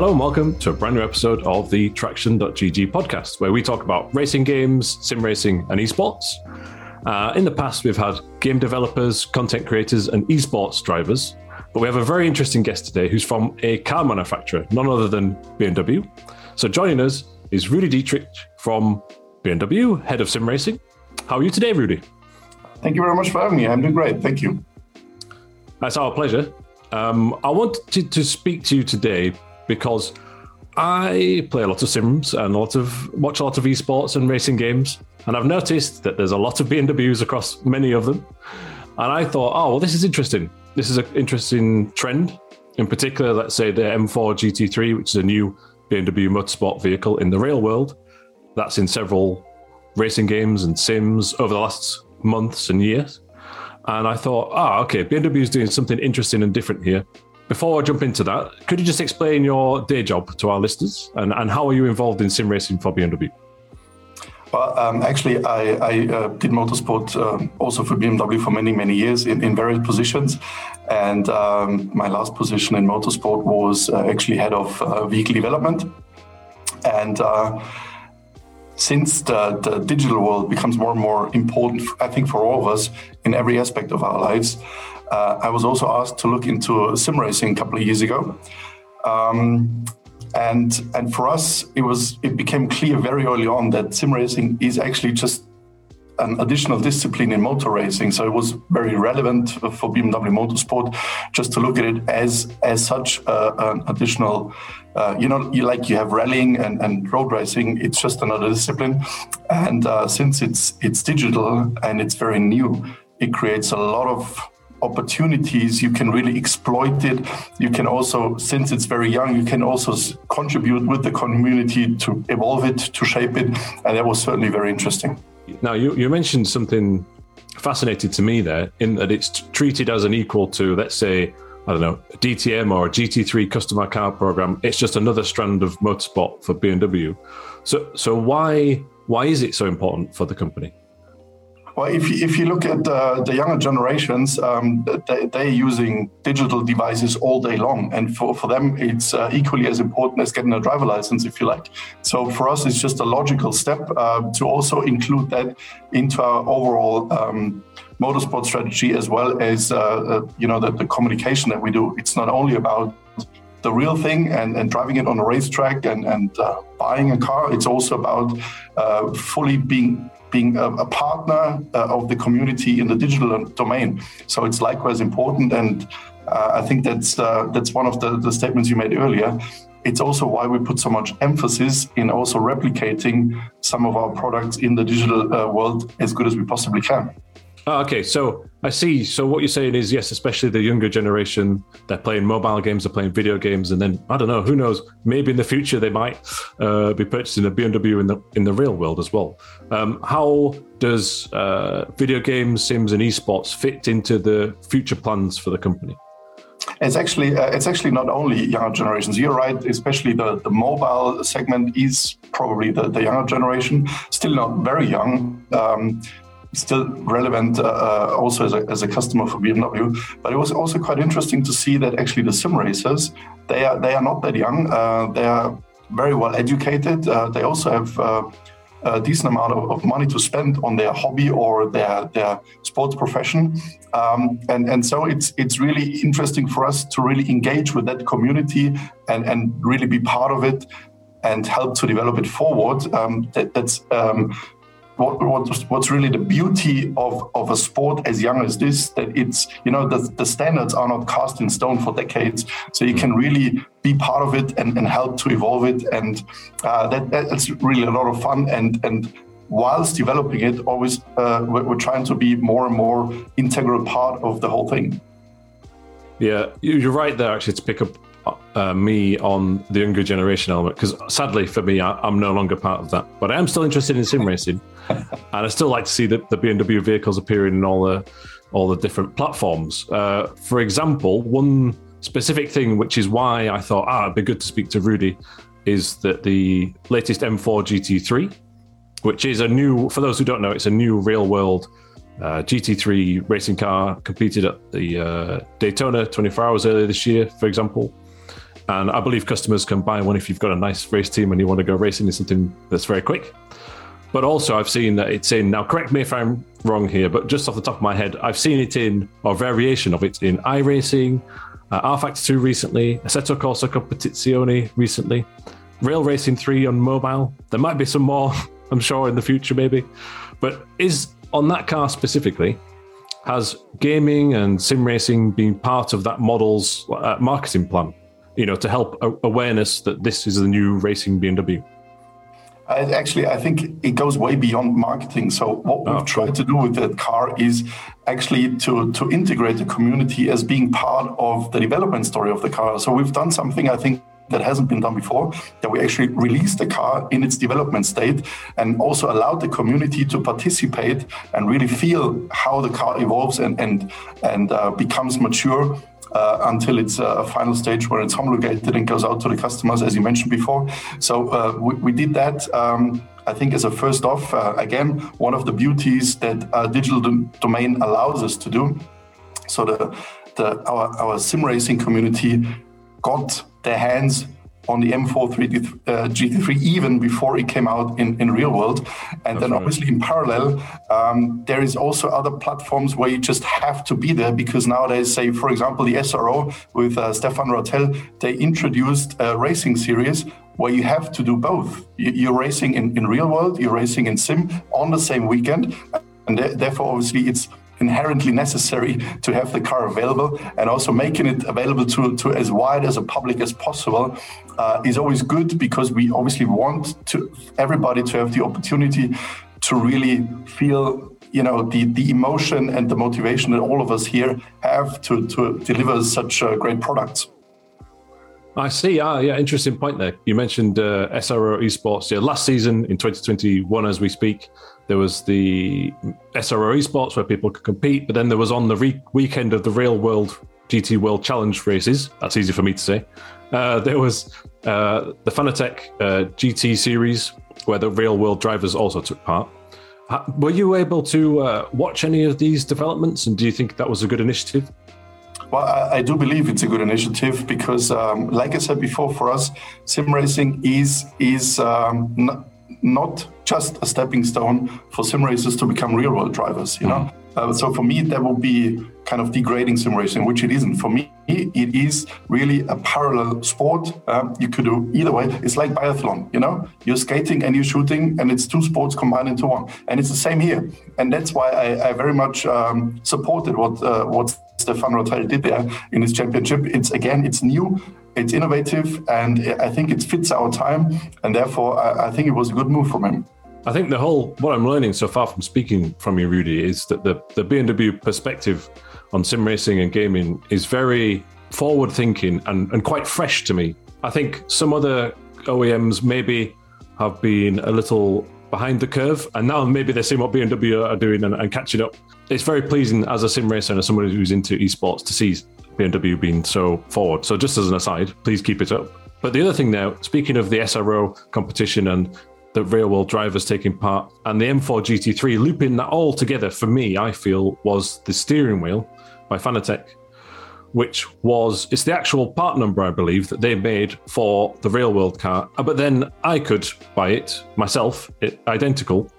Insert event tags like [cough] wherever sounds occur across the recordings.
Hello and welcome to a brand new episode of the Traxion.gg podcast, where we talk about racing games, sim racing, and esports. Uh, in the past, we've had game developers, content creators, and esports drivers, but we have a very interesting guest today who's from a car manufacturer, none other than BMW. So joining us is Rudy Dittrich from BMW, head of sim racing. How are you today, Rudy? Thank you very much for having me. I'm doing great. Thank you. That's our pleasure. Um, I wanted to speak to you today because I play a lot of sims and a lot of watch a lot of esports and racing games, and I've noticed that there's a lot of BMWs across many of them. And I thought, oh, well, this is interesting. This is an interesting trend. In particular, let's say the M4 GT3, which is a new BMW motorsport vehicle in the real world. That's in several racing games and sims over the last months and years. And I thought, ah, oh, okay, BMW is doing something interesting and different here. Before I jump into that, could you just explain your day job to our listeners and, and how are you involved in sim racing for BMW? Well, um, actually, I, I uh, did motorsport um, also for BMW for many, many years in, in various positions. And um, my last position in motorsport was uh, actually head of uh, vehicle development. And uh, since the, the digital world becomes more and more important, I think, for all of us in every aspect of our lives, uh, I was also asked to look into sim racing a couple of years ago. Um, and and for us, it was it became clear very early on that sim racing is actually just an additional discipline in motor racing. So it was very relevant for BMW Motorsport just to look at it as as such uh, an additional. Uh, you know, you like you have rallying and, and road racing. It's just another discipline, and uh, since it's it's digital and it's very new, it creates a lot of opportunities you can really exploit it you can also since it's very young you can also contribute with the community to evolve it to shape it and that was certainly very interesting now, you, you mentioned something fascinating to me there in that it's treated as an equal to, let's say, I don't know, DTM or a GT3 customer car program. It's just another strand of motorsport for BMW. So, so why why is it so important for the company? Well, if you, if you look at uh, the younger generations, um, they, they're using digital devices all day long. And for, for them, it's uh, equally as important as getting a driver license, if you like. So for us, it's just a logical step uh, to also include that into our overall um, motorsport strategy, as well as uh, uh, you know the, the communication that we do. It's not only about the real thing and, and driving it on a racetrack and, and uh, buying a car. It's also about uh, fully being being a, a partner uh, of the community in the digital domain. So it's likewise important, and uh, I think that's uh, that's one of the, the statements you made earlier. It's also why we put so much emphasis in also replicating some of our products in the digital uh, world as good as we possibly can. Oh, okay, so I see. So what you're saying is, yes, especially the younger generation, they're playing mobile games, they're playing video games, and then I don't know, who knows? Maybe in the future they might uh, be purchasing a BMW in the in the real world as well. Um, how does uh, video games, sims, and esports fit into the future plans for the company? It's actually uh, it's actually not only younger generations. You're right, especially the, the mobile segment is probably the, the younger generation, still not very young. Um, still relevant uh, uh, also as a, as a customer for BMW. But it was also quite interesting to see that actually the sim racers they are they are not that young. Uh, they are very well educated. Uh, they also have uh, a decent amount of, of, money to spend on their hobby or their their sports profession. Um, and and so it's it's really interesting for us to really engage with that community and and really be part of it and help to develop it forward. Um, that, that's um, what, what, what's really the beauty of, of a sport as young as this that it's you know the, the standards are not cast in stone for decades. So you can really be part of it and, and help to evolve it. And uh, that, that's really a lot of fun. And and whilst developing it always uh, we're, we're trying to be more and more integral part of the whole thing. Yeah you're right there actually to pick up uh, me on the younger generation element because sadly for me I, am no longer part of that. But i am still interested in sim racing [laughs] and i still like to see the, the bmw vehicles appearing in all the all the different platforms uh, for example one specific thing which is why i thought ah it'd be good to speak to rudy is that the latest m4 gt3 which is a new for those who don't know it's a new real world uh, GT3 racing car competed at the uh, Daytona 24 hours earlier this year, for example. And I believe customers can buy one if you've got a nice race team and you want to go racing in something that's very quick. But also, I've seen that it's in, now correct me if I'm wrong here, but just off the top of my head, I've seen it in, or variation of it in iRacing, uh, rFactor 2 recently, Assetto Corsa Competizione recently, Real Racing 3 on mobile. There might be some more, [laughs] I'm sure, in the future, maybe. But is on that car specifically, has gaming and sim racing been part of that model's uh, marketing plan? You know, to help awareness that this is the new racing BMW. I, actually, I think it goes way beyond marketing. So what we've oh, tried to do with that car is actually to to integrate the community as being part of the development story of the car. So we've done something I think that hasn't been done before that we actually released the car in its development state and also allowed the community to participate and really feel how the car evolves and and and uh, becomes mature uh, until it's a final stage where it's homologated and goes out to the customers, as you mentioned before. So uh, we, we, did that. Um, I think as a first off, uh, again, one of the beauties that digital domain allows us to do. So the, the our, our sim racing community got their hands on the M4 uh, GT3 even before it came out in, in real world. And That's then right. obviously in parallel, um, there is also other platforms where you just have to be there because nowadays, say, for example, the SRO with uh, Stéphane Ratel, they introduced a racing series where you have to do both. You're racing in, in real world, you're racing in sim on the same weekend. And therefore, obviously, it's inherently necessary to have the car available and also making it available to, to as wide as a public as possible uh, is always good because we obviously want to everybody to have the opportunity to really feel you know the, the emotion and the motivation that all of us here have to, to deliver such uh, great products I see. Ah, yeah, interesting point there. You mentioned uh, SRO esports. Yeah, last season in 2021, as we speak, there was the SRO esports where people could compete, but then there was on the re- weekend of the real world GT World Challenge races. That's easy for me to say. Uh, there was uh, the Fanatec uh, GT series where the real world drivers also took part. Were you able to uh, watch any of these developments, and do you think that was a good initiative? Well, I, I do believe it's a good initiative because, um, like I said before, for us, sim racing is is um, n- not just a stepping stone for sim racers to become real world drivers. You know, mm-hmm. uh, so for me that would be kind of degrading sim racing, which it isn't. For me, it is really a parallel sport. Um, you could do either way. It's like biathlon. You know, you're skating and you're shooting, and it's two sports combined into one. And it's the same here. And that's why I, I very much um, supported what uh, what Stéphane Ratel did there in his championship. It's again, it's new it's innovative, and I think it fits our time, and therefore I, I think it was a good move from him. I think the whole what I'm learning so far from speaking from you, Rudy, is that the the BMW perspective on sim racing and gaming is very forward thinking and, and quite fresh to me. I think some other OEMs maybe have been a little behind the curve, and now maybe they're seeing what BMW are doing and, and catching up. It's very pleasing as a sim racer and as somebody who's into esports to see BMW being so forward. So just as an aside, please keep it up. But the other thing now, speaking of the SRO competition and the real world drivers taking part and the M4 GT3, looping that all together for me, I feel was the steering wheel by Fanatec, which was it's the actual part number I believe that they made for the real world car. Uh, but then I could buy it myself, it, identical,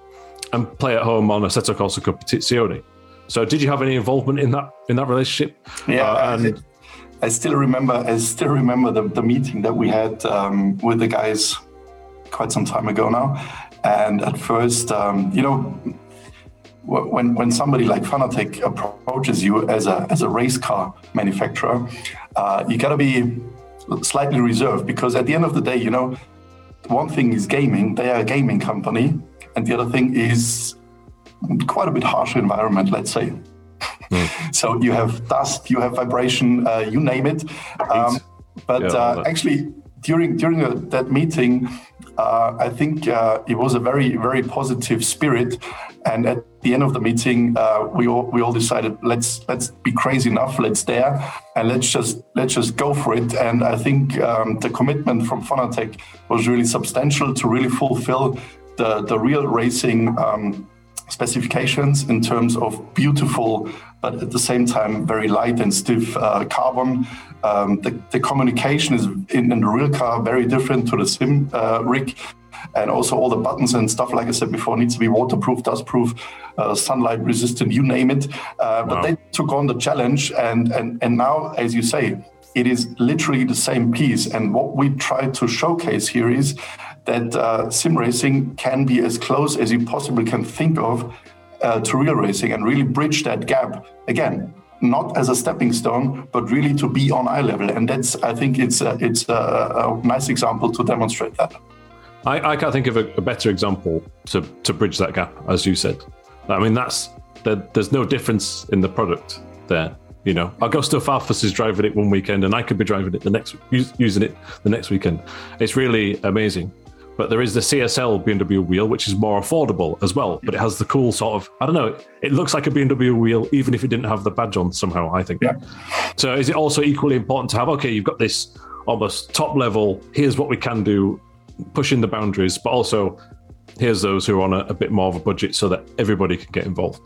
and play at home on a Assetto Corsa Competizione. So, did you have any involvement in that in that relationship? Yeah, uh, and I, I, still remember. I still remember the, the meeting that we had um, with the guys quite some time ago now. And at first, um, you know, when when somebody like Fanatec approaches you as a as a race car manufacturer, uh, you got to be slightly reserved because at the end of the day, you know, one thing is gaming; they are a gaming company, and the other thing is quite a bit harsher environment, let's say. Mm. [laughs] so you have dust, you have vibration, uh, you name it. Um, but yeah, uh, actually, during during uh, that meeting, uh, I think uh, it was a very very positive spirit. And at the end of the meeting, uh, we all we all decided let's let's be crazy enough, let's dare, and let's just let's just go for it. And I think um, the commitment from Fanatec was really substantial to really fulfill the the real racing. Um, specifications in terms of beautiful, but at the same time very light and stiff uh, carbon. Um, the, the, communication is in, in, the real car very different to the sim uh, rig. And also all the buttons and stuff, like I said before, needs to be waterproof, dustproof, uh, sunlight resistant, you name it. Uh, but they took on the challenge, and, and and now, as you say, it is literally the same piece. And what we try to showcase here is that uh, sim racing can be as close as you possibly can think of uh, to real racing and really bridge that gap. Again, not as a stepping stone, but really to be on eye level. And that's, I think, it's a, it's a, a nice example to demonstrate that. I, I can't think of a, a, better example to, to bridge that gap, as you said. I mean, that's there, there's no difference in the product there. You know, Augusto Farfus is driving it one weekend, and I could be driving it the next, using it the next weekend. It's really amazing. But there is the CSL BMW wheel, which is more affordable as well. But it has the cool sort of, I don't know, it looks like a BMW wheel, even if it didn't have the badge on somehow, I think. Yeah. So is it also equally important to have, okay, you've got this almost top level, here's what we can do, pushing the boundaries, but also here's those who are on a, a bit more of a budget so that everybody can get involved?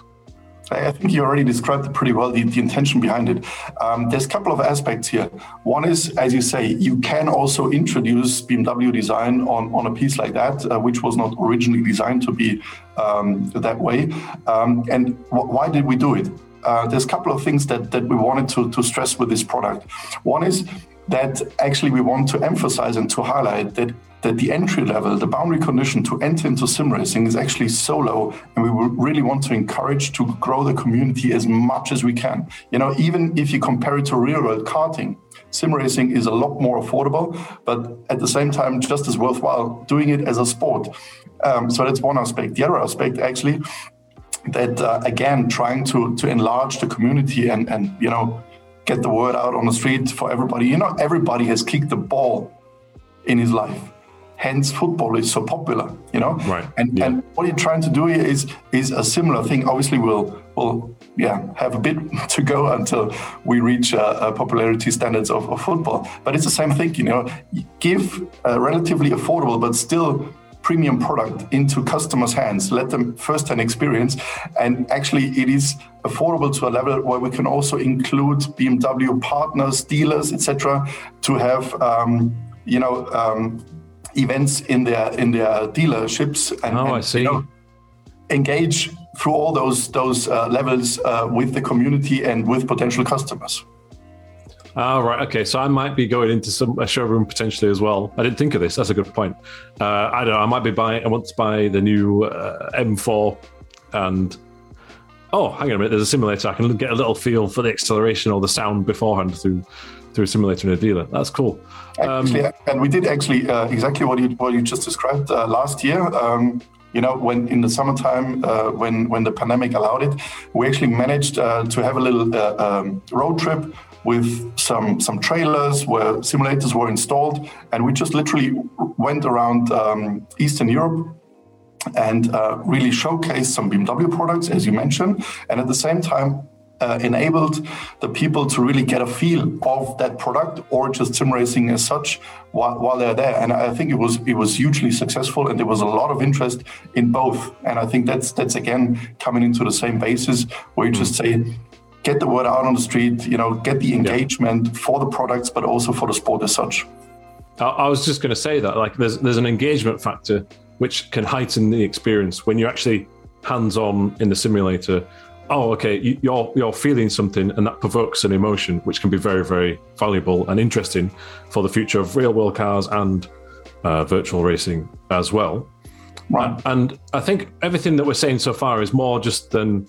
I think you already described it pretty well, the, the intention behind it. Um, there's a couple of aspects here. One is, as you say, you can also introduce BMW design on, on a piece like that, uh, which was not originally designed to be um, that way. Um, and why did we do it? Uh, there's a couple of things that, that we wanted to, to stress with this product. One is that actually we want to emphasize and to highlight that that the entry level, the boundary condition to enter into sim racing is actually so low, and we really want to encourage to grow the community as much as we can. You know, even if you compare it to real world karting, sim racing is a lot more affordable, but at the same time, just as worthwhile doing it as a sport. Um, so that's one aspect. The other aspect, actually, that uh, again, trying to to enlarge the community and and you know get the word out on the street for everybody. You know, everybody has kicked the ball in his life. Hence, football is so popular. You know, right? And yeah. and what you're trying to do here is is a similar thing. Obviously, we'll we'll yeah have a bit [laughs] to go until we reach uh, uh, popularity standards of, of, football. But it's the same thing. You know, give a relatively affordable but still premium product into customers' hands, let them first-hand experience, and actually it is affordable to a level where we can also include BMW partners, dealers, etc., to have um, you know um, events in their in their dealerships and, oh, and, I see. You know, engage through all those those uh, levels uh, with the community and with potential customers. Oh, right. Okay. So I might be going into some a showroom potentially as well. I didn't think of this. That's a good point. Uh, I don't know. I might be buying. I want to buy the new uh, M4, and oh, hang on a minute. There's a simulator. I can get a little feel for the acceleration or the sound beforehand through through simulator in a dealer. That's cool. Um, actually, and we did actually uh, exactly what you what you just described uh, last year. Um, you know, when in the summertime, uh, when when the pandemic allowed it, we actually managed uh, to have a little uh, um, road trip with some some trailers where simulators were installed, and we just literally went around um, Eastern Europe and uh, really showcased some BMW products, as you mentioned, and at the same time. Uh, enabled the people to really get a feel of that product or just sim racing as such while, while they're there and i think it was it was hugely successful and there was a lot of interest in both and i think that's that's again coming into the same basis where you just say get the word out on the street, you know, get the engagement yeah. for the products, but also for the sport as such. I was just going to say that, like, there's there's an engagement factor which can heighten the experience when you're actually hands-on in the simulator. Oh, okay, you're you're feeling something, and that provokes an emotion, which can be very very valuable and interesting for the future of real world cars and uh, virtual racing as well. Right. And I think everything that we're saying so far is more just than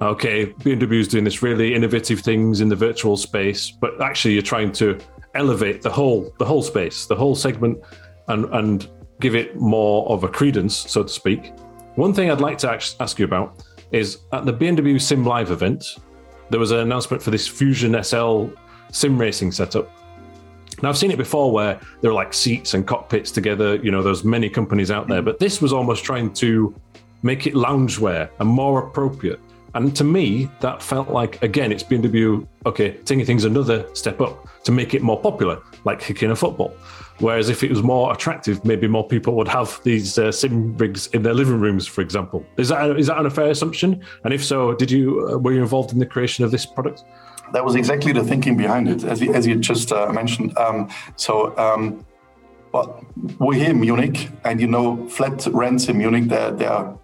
okay, BMW is doing this really innovative things in the virtual space, but actually you're trying to elevate the whole the whole space, the whole segment, and and give it more of a credence, so to speak. One thing I'd like to ask you about is at the BMW Sim Live event, there was an announcement for this Fusion SL sim racing setup. Now I've seen it before where there are like seats and cockpits together. You know, there's many companies out there, hmm. but this was almost trying to make it loungewear and more appropriate and to me, that felt like, again, it's BMW, okay, taking things another step up to make it more popular, like kicking a football. Whereas if it was more attractive, maybe more people would have these uh, sim rigs in their living rooms, for example. Is that is that an fair assumption? And if so, did you uh, were you involved in the creation of this product? That was exactly the thinking behind it, as you, as you just uh, mentioned. Um, so. Um, well, we're here in Munich, and you know, flat rents in Munich, they're, they're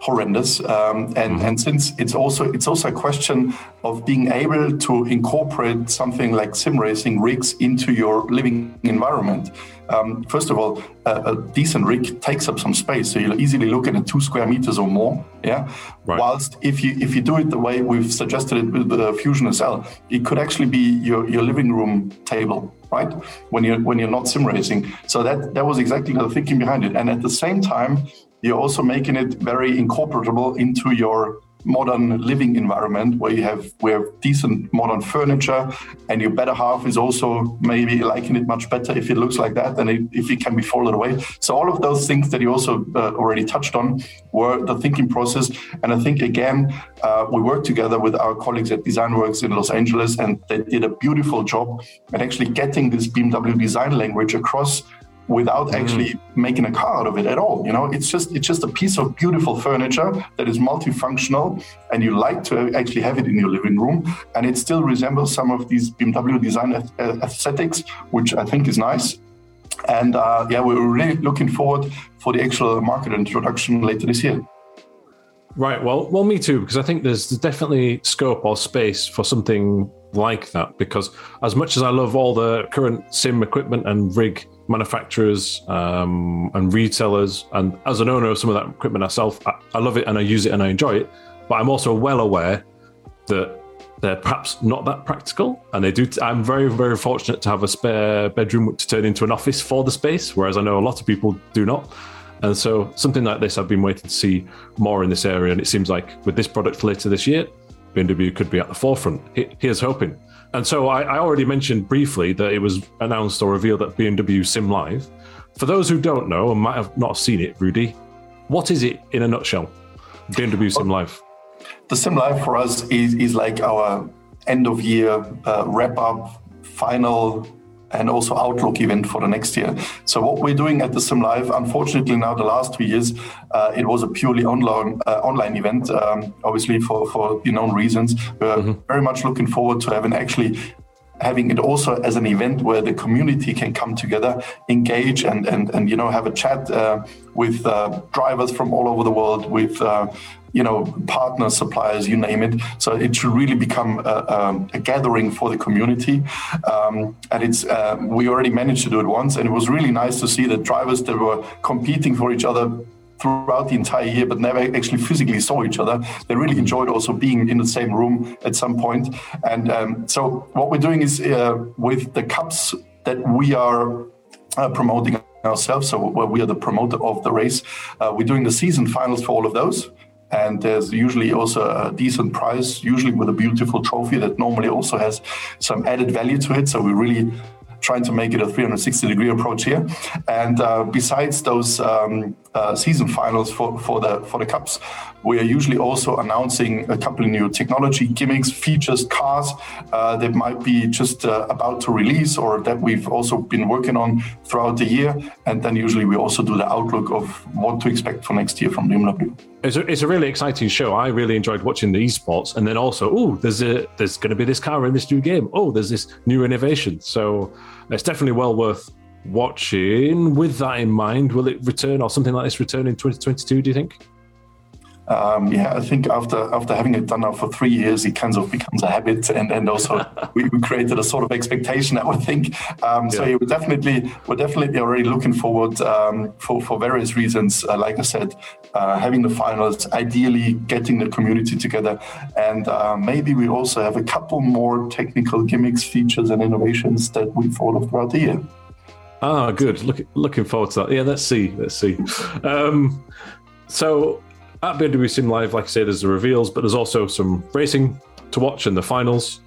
horrendous. Um, and, mm-hmm. and since it's also it's also a question of being able to incorporate something like sim racing rigs into your living environment. Um, first of all, a, a, decent rig takes up some space, so you'll easily look at two square meters or more. Yeah. Right. Whilst if you if you do it the way we've suggested it with the Fusion SL, it could actually be your, your living room table, right? When you're when you're not sim racing. So that that was exactly the thinking behind it. And at the same time, you're also making it very incorporable into your modern living environment where you have we have decent modern furniture and your better half is also maybe liking it much better if it looks like that than if it can be folded away. So all of those things that you also uh, already touched on were the thinking process. And i think again uh, we worked together with our colleagues at designworks in los angeles and they did a beautiful job at actually getting this bmw design language across without mm. actually making a car out of it at all you know it's just it's just a piece of beautiful furniture that is multifunctional and you like to actually have it in your living room and it still resembles some of these bmw design aesthetics which i think is nice and uh, yeah we're really looking forward for the actual market introduction later this year Right. Well, well, me too, because I think there's definitely scope or space for something like that. Because as much as I love all the current sim equipment and rig manufacturers um, and retailers, and as an owner of some of that equipment myself, I, I love it and I use it and I enjoy it. But I'm also well aware that they're perhaps not that practical and they do i'm very very fortunate to have a spare bedroom to turn into an office for the space whereas i know a lot of people do not and so something like this, I've been waiting to see more in this area. And it seems like with this product later this year, BMW could be at the forefront. Here's hoping. And so I, I already mentioned briefly that it was announced or revealed at BMW Sim Live. For those who don't know and might have not seen it, Rudy, what is it in a nutshell? BMW Sim Live. The Sim Live for us is, is like our end of year uh, wrap up, final and also outlook event for the next year. So what we're doing at the Sim Live, unfortunately now the last two years, uh, it was a purely online uh, online event, um, obviously for for the known reasons. We're mm-hmm. very much looking forward to having actually having it also as an event where the community can come together, engage, and and and you know have a chat uh, with uh, drivers from all over the world, with uh, you know partners, suppliers, you name it. So it should really become a, a, gathering for the community. Um, and it's uh, we already managed to do it once, and it was really nice to see that drivers that were competing for each other throughout the entire year, but never actually physically saw each other. They really enjoyed also being in the same room at some point. And um, so, what we're doing is uh, with the cups that we are uh, promoting ourselves, so we are the promoter of the race, uh, we're doing the season finals for all of those. And there's usually also a decent prize, usually with a beautiful trophy that normally also has some added value to it. So we really trying to make it a 360 degree approach here. And uh, besides those um, uh, season finals for, for the for the cups, we are usually also announcing a couple of new technology gimmicks, features, cars uh, that might be just uh, about to release or that we've also been working on throughout the year. And then usually we also do the outlook of what to expect for next year from BMW. It's a, it's a really exciting show. I really enjoyed watching the esports, and then also, oh, there's a there's going to be this car in this new game. Oh, there's this new innovation. So it's definitely well worth watching. With that in mind, will it return or something like this return in 2022? Do you think? Um, yeah, I think after after having it done now for three years, it kind of becomes a habit, [laughs] and and also [laughs] we, created a sort of expectation. I would think. Um, so yeah. we're definitely we're definitely already looking forward um, for for various reasons. Uh, like I said, uh, having the finals, ideally getting the community together, and uh, maybe we also have a couple more technical gimmicks, features, and innovations that we follow throughout the year. Ah, good. Look, looking forward to that. Yeah, let's see. Let's see. Um, so at BMW Sim Live, like I say, there's the reveals, but there's also some racing to watch in the finals.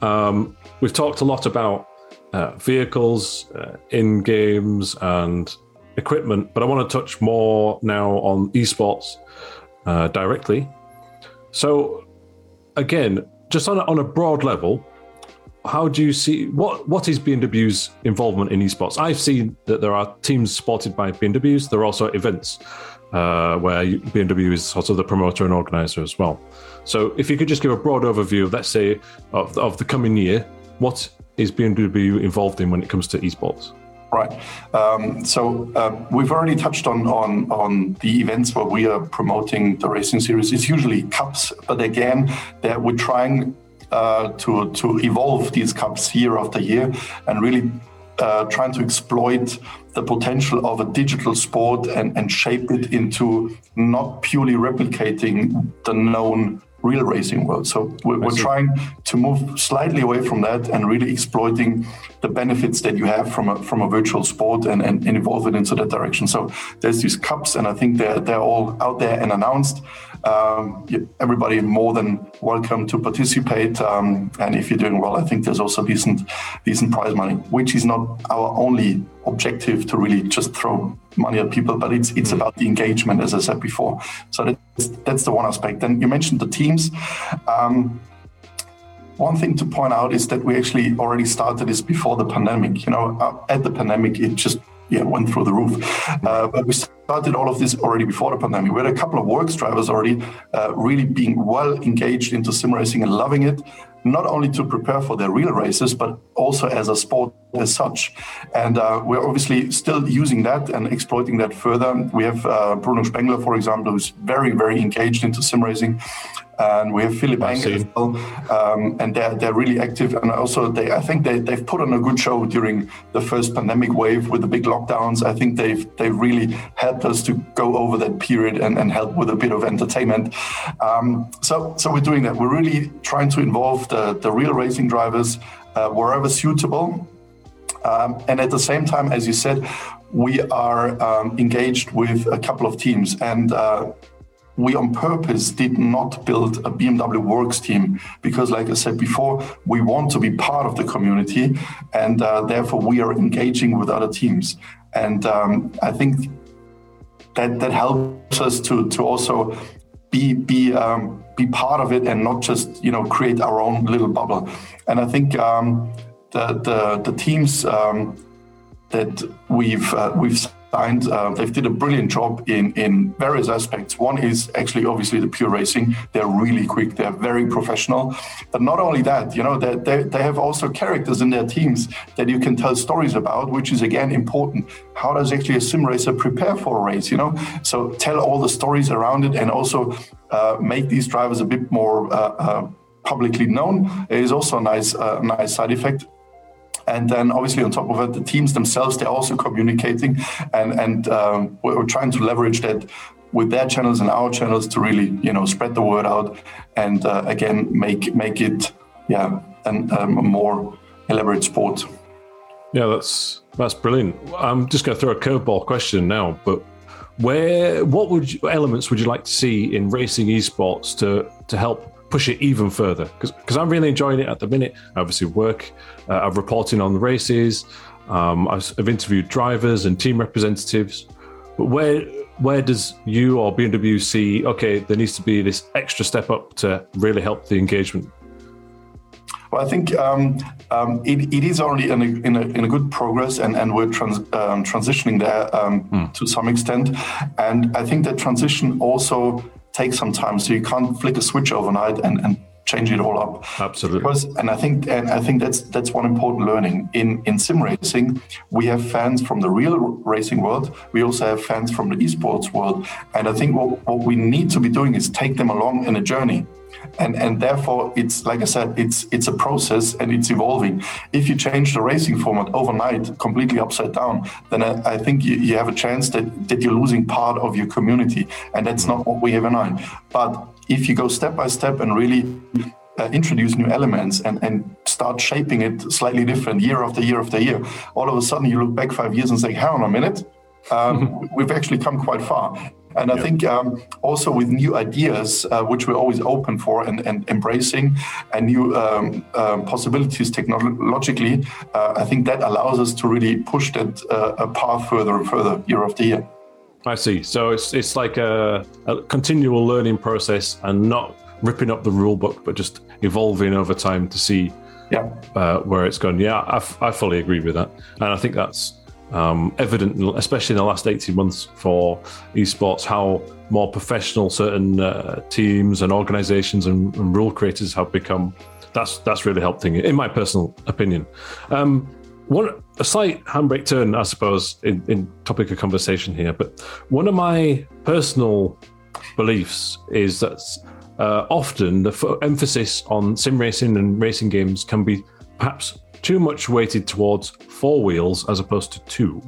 Um, we've talked a lot about uh, vehicles, uh, in games, and equipment, but I want to touch more now on esports uh, directly. So, again, just on a, on a broad level, how do you see what what is BMW's involvement in esports? I've seen that there are teams supported by BMWs. There are also events uh, where BMW is sort of the promoter and organizer as well. So, if you could just give a broad overview, let's say, of, of the coming year, what is BMW involved in when it comes to esports? Right. Um, so uh, we've already touched on, on on the events where we are promoting the racing series. It's usually cups, but again, that we're trying to to evolve these cups year after year and really uh, trying to exploit the potential of a digital sport and, and shape it into not purely replicating the known real racing world. So we're, we're, trying to move slightly away from that and really exploiting the benefits that you have from a, from a virtual sport and, and, and evolve it into that direction. So there's these cups, and I think they're, they're all out there and announced. Um, everybody more than welcome to participate. Um, and if you're doing well, I think there's also decent, decent prize money, which is not our only objective to really just throw money at people, but it's it's mm. about the engagement, as I said before. So that's, that's the one aspect. Then you mentioned the teams. Um, one thing to point out is that we actually already started this before the pandemic. You know, uh, at the pandemic, it just yeah, went through the roof. Uh, but we started all of this already before the pandemic. We had a couple of works drivers already uh, really being well engaged into sim racing and loving it, not only to prepare for their real races, but also as a sport as such. And uh, we're obviously still using that and exploiting that further. We have uh, Bruno Spengler, for example, who's very, very engaged into sim racing and we have Philipp Eng as well, um, and they're they're really active. And also, they I think they they've put on a good show during the first pandemic wave with the big lockdowns. I think they've they've really helped us to go over that period and, and help with a bit of entertainment. Um, so so we're doing that. We're really trying to involve the the real racing drivers uh, wherever suitable. Um, and at the same time, as you said, we are um, engaged with a couple of teams. And uh, we on purpose did not build a BMW Works team because, like I said before, we want to be part of the community and uh, therefore we are engaging with other teams. And um, I think that that helps us to to also be be um, be part of it and not just you know create our own little bubble. And I think um, the, the the teams um, that we've uh, we've signed. Uh, they've did a brilliant job in in various aspects. One is actually obviously the pure racing. They're really quick. They're very professional. But not only that, you know, they, they, they have also characters in their teams that you can tell stories about, which is again important. How does actually a sim racer prepare for a race? You know, so tell all the stories around it and also uh, make these drivers a bit more. Uh, uh publicly known is also a nice, uh, nice side effect and then obviously on top of it, the teams themselves, they're also communicating and, and um, we're trying to leverage that with their channels and our channels to really, you know, spread the word out and uh, again, make, make it, yeah, an, um, a more elaborate sport. Yeah, that's that's brilliant. I'm just going to throw a curveball question now, but where what would you, elements would you like to see in racing esports to to help push it even further because I'm really enjoying it at the minute. I obviously work, uh, I'm reporting on the races. Um, I've interviewed drivers and team representatives. But where where does you or BMW see? Okay, there needs to be this extra step up to really help the engagement. Well, I think um, um, it, it is already in a, in a, in a good progress, and, and we're trans, um, transitioning there mm. to some extent. And I think that transition also takes some time. So you can't flick a switch overnight and, and change it all up. Absolutely. Because, and I think and I think that's that's one important learning in in sim racing. We have fans from the real racing world. We also have fans from the esports world. And I think what, what we need to be doing is take them along in a journey and and therefore it's like I said, it's it's a process and it's evolving. If you change the racing format overnight, completely upside down, then I, I think you, you, have a chance that that you're losing part of your community, and that's not what we have in mind. But if you go step by step and really uh, introduce new elements and, and start shaping it slightly different year after year after year, all of a sudden you look back five years and say, hang on a minute, um, [laughs] we've actually come quite far. And I think um, also with new ideas, uh, which we're always open for and, and embracing, and new um, um, possibilities technologically, uh, I think that allows us to really push that uh, a path further and further year after year. I see. So it's it's like a, a continual learning process, and not ripping up the rule book, but just evolving over time to see yeah. uh, where it's gone. Yeah, I, f- I fully agree with that, and I think that's um, evident, especially in the last eighteen months for esports, how more professional certain uh, teams and organizations and, and, rule creators have become. That's that's really helped things, in my personal opinion. Um, one a slight handbrake turn, I suppose, in, in topic of conversation here, but one of my personal beliefs is that uh, often the f- emphasis on sim racing and racing games can be perhaps too much weighted towards four wheels as opposed to two.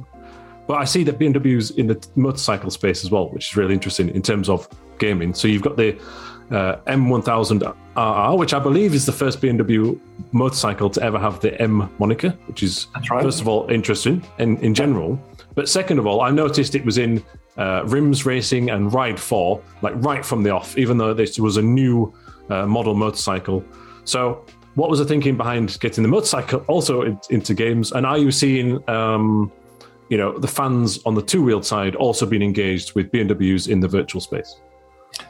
But I see that BMW's in the motorcycle space as well, which is really interesting in terms of gaming. So you've got the uh, M1000RR, which I believe is the first BMW motorcycle to ever have the M moniker, which is right. first of all interesting in, in general. But second of all, I noticed it was in uh, Rims Racing and Ride 4, like right from the off, even though this was a new uh, model motorcycle. So, what was the thinking behind getting the motorcycle also in, into games? And are you seeing, um, you know, the fans on the two-wheeled side also being engaged with BMWs in the virtual space?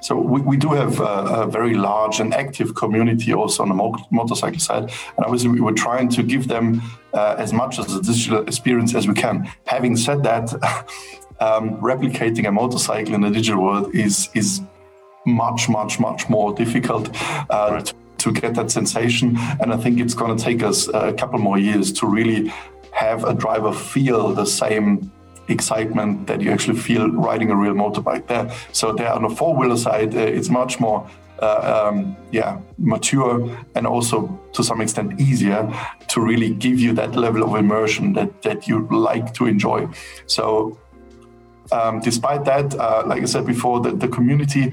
So we, we do have a, a, very large and active community also on the mo- motorcycle side, and obviously we were trying to give them uh, as much as a digital experience as we can. Having said that, [laughs] um, replicating a motorcycle in the digital world is is much much much more difficult uh, right. to, to, get that sensation and i think it's going to take us a couple more years to really have a driver feel the same excitement that you actually feel riding a real motorbike there so there on the four-wheeler side uh, it's much more uh, um, yeah, mature and also to some extent easier to really give you that level of immersion that that you like to enjoy. So um, despite that, uh, like I said before, the, the community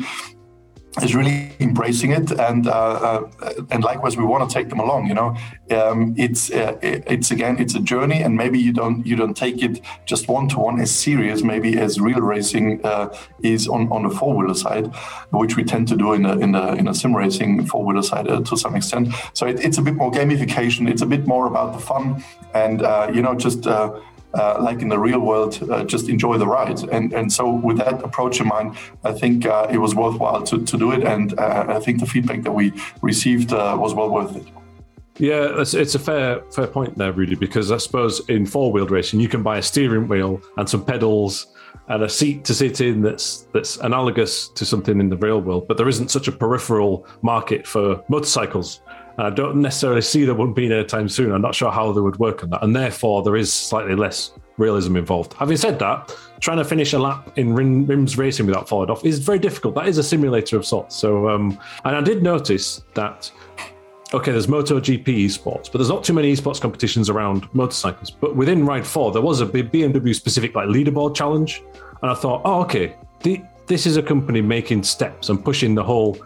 is really embracing it and uh, uh, and likewise we want to take them along you know? Um, it's uh, it's again it's a journey and maybe you don't you don't take it just one to one as serious. Maybe as real racing uh, is on on the four wheeler side which we tend to do in a in a, in a sim racing four wheeler side uh, to some extent. So it, it's a bit more gamification. It's a bit more about the fun and uh, you know just uh, like in the real world, uh, just enjoy the ride. And and so with that approach in mind, I think uh, it was worthwhile to, to do it. And uh, I think the feedback that we received uh, was well worth it. Yeah, it's, it's, a fair fair point there, really, because I suppose in four wheeled racing you can buy a steering wheel and some pedals and a seat to sit in that's that's analogous to something in the real world, but there isn't such a peripheral market for motorcycles. I don't necessarily see there wouldn't be anytime soon. I'm not sure how they would work on that, and therefore there is slightly less realism involved. Having said that, trying to finish a lap in rim, rims racing without falling off is very difficult. That is a simulator of sorts. So, um, and I did notice that. Okay, there's MotoGP esports, but there's not too many esports competitions around motorcycles. But within Ride 4, there was a BMW specific like leaderboard challenge, and I thought, oh, okay, the, this is a company making steps and pushing the whole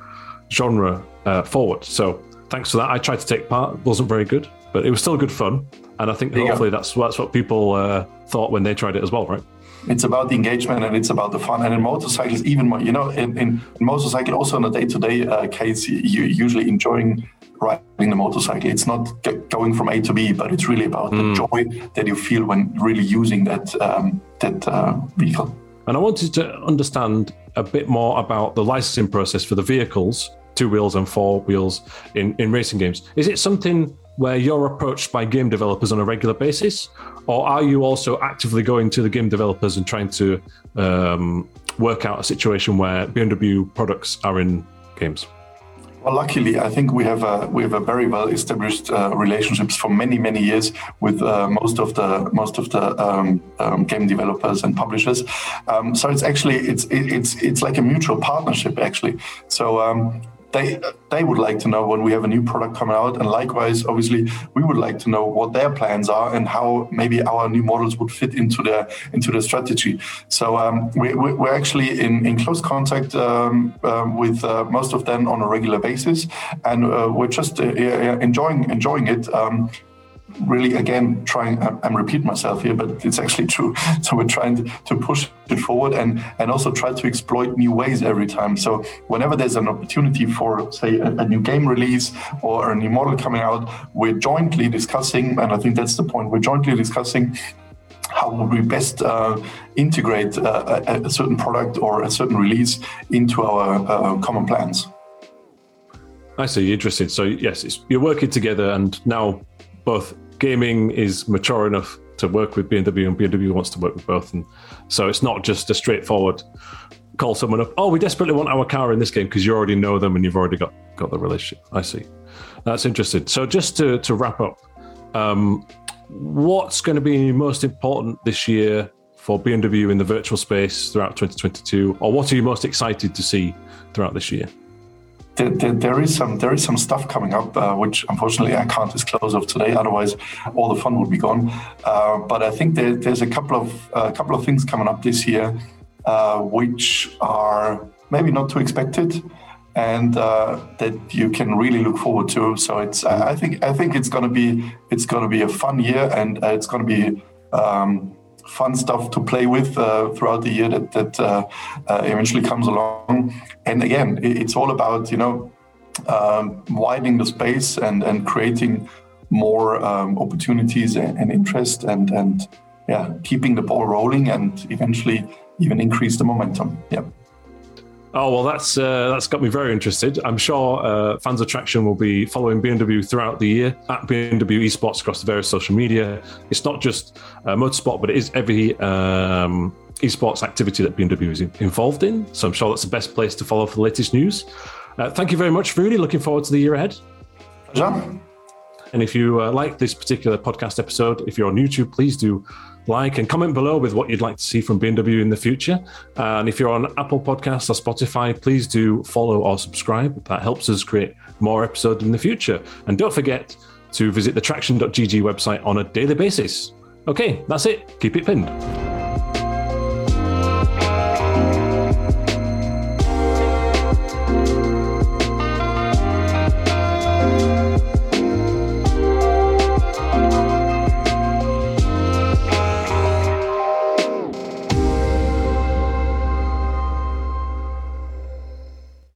genre uh, forward. So thanks for that. I tried to take part. It wasn't very good, but it was still good fun. And I think hopefully that's that's what people uh, thought when they tried it as well, right? It's about the engagement and it's about the fun. And in motorcycles, even more, you know, in, in, in motorcycle, also on a day-to-day uh, case, you're usually enjoying riding the motorcycle. It's not going from A to B, but it's really about mm. the hmm. joy that you feel when really using that um, that uh, vehicle. And I wanted to understand a bit more about the licensing process for the vehicles two wheels and four wheels in, in racing games. Is it something where you're approached by game developers on a regular basis, or are you also actively going to the game developers and trying to um, work out a situation where BMW products are in games? Well, luckily, I think we have a we have a very well established uh, relationships for many many years with uh, most of the most of the um, um, game developers and publishers. Um, so it's actually it's it's it's like a mutual partnership actually. So um, they they would like to know when we have a new product coming out, and likewise, obviously, we would like to know what their plans are and how maybe our new models would fit into their into their strategy. So um, we, we're actually in, in close contact um, um, with uh, most of them on a regular basis, and uh, we're just uh, enjoying enjoying it. Um, really again trying i'm repeating myself here but it's actually true [laughs] so we're trying to push it forward and and also try to exploit new ways every time so whenever there's an opportunity for say a, a new game release or a new model coming out we're jointly discussing and i think that's the point we're jointly discussing how would we best uh, integrate uh, a, a, certain product or a certain release into our uh, common plans I see. Interesting. So yes, you're working together, and now both gaming is mature enough to work with BMW, and BMW wants to work with both, and so it's not just a straightforward call someone up. Oh, we desperately want our car in this game because you already know them and you've already got got the relationship. I see. That's interesting. So just to to wrap up, um, what's going to be most important this year for BMW in the virtual space throughout 2022, or what are you most excited to see throughout this year? There, is some there is some stuff coming up, uh, which unfortunately I can't disclose of today. Otherwise, all the fun would be gone. Uh, but I think there, there's a couple of a uh, couple of things coming up this year, uh, which are maybe not too expected, and uh, that you can really look forward to. So it's I think I think it's gonna be it's gonna be a fun year, and uh, it's gonna be. Um, fun stuff to play with uh, throughout the year that that uh, uh, eventually comes along. And again, it's all about you know um, widening the space and and creating more um, opportunities and, and, interest and and yeah, keeping the ball rolling and eventually even increase the momentum. Yeah. Oh well, that's uh, that's got me very interested. I'm sure uh, fans of Traxion will be following BMW throughout the year at BMW Esports across the various social media. It's not just uh, motorsport, but it is every um, esports activity that BMW is involved in. So I'm sure that's the best place to follow for the latest news. Uh, thank you very much, Rudy. Looking forward to the year ahead. Pleasure. And if you uh, like this particular podcast episode, if you're on YouTube, please do like and comment below with what you'd like to see from BMW in the future. And if you're on Apple Podcasts or Spotify, please do follow or subscribe. That helps us create more episodes in the future. And don't forget to visit the Traxion.gg website on a daily basis. Okay, that's it. Keep it pinned.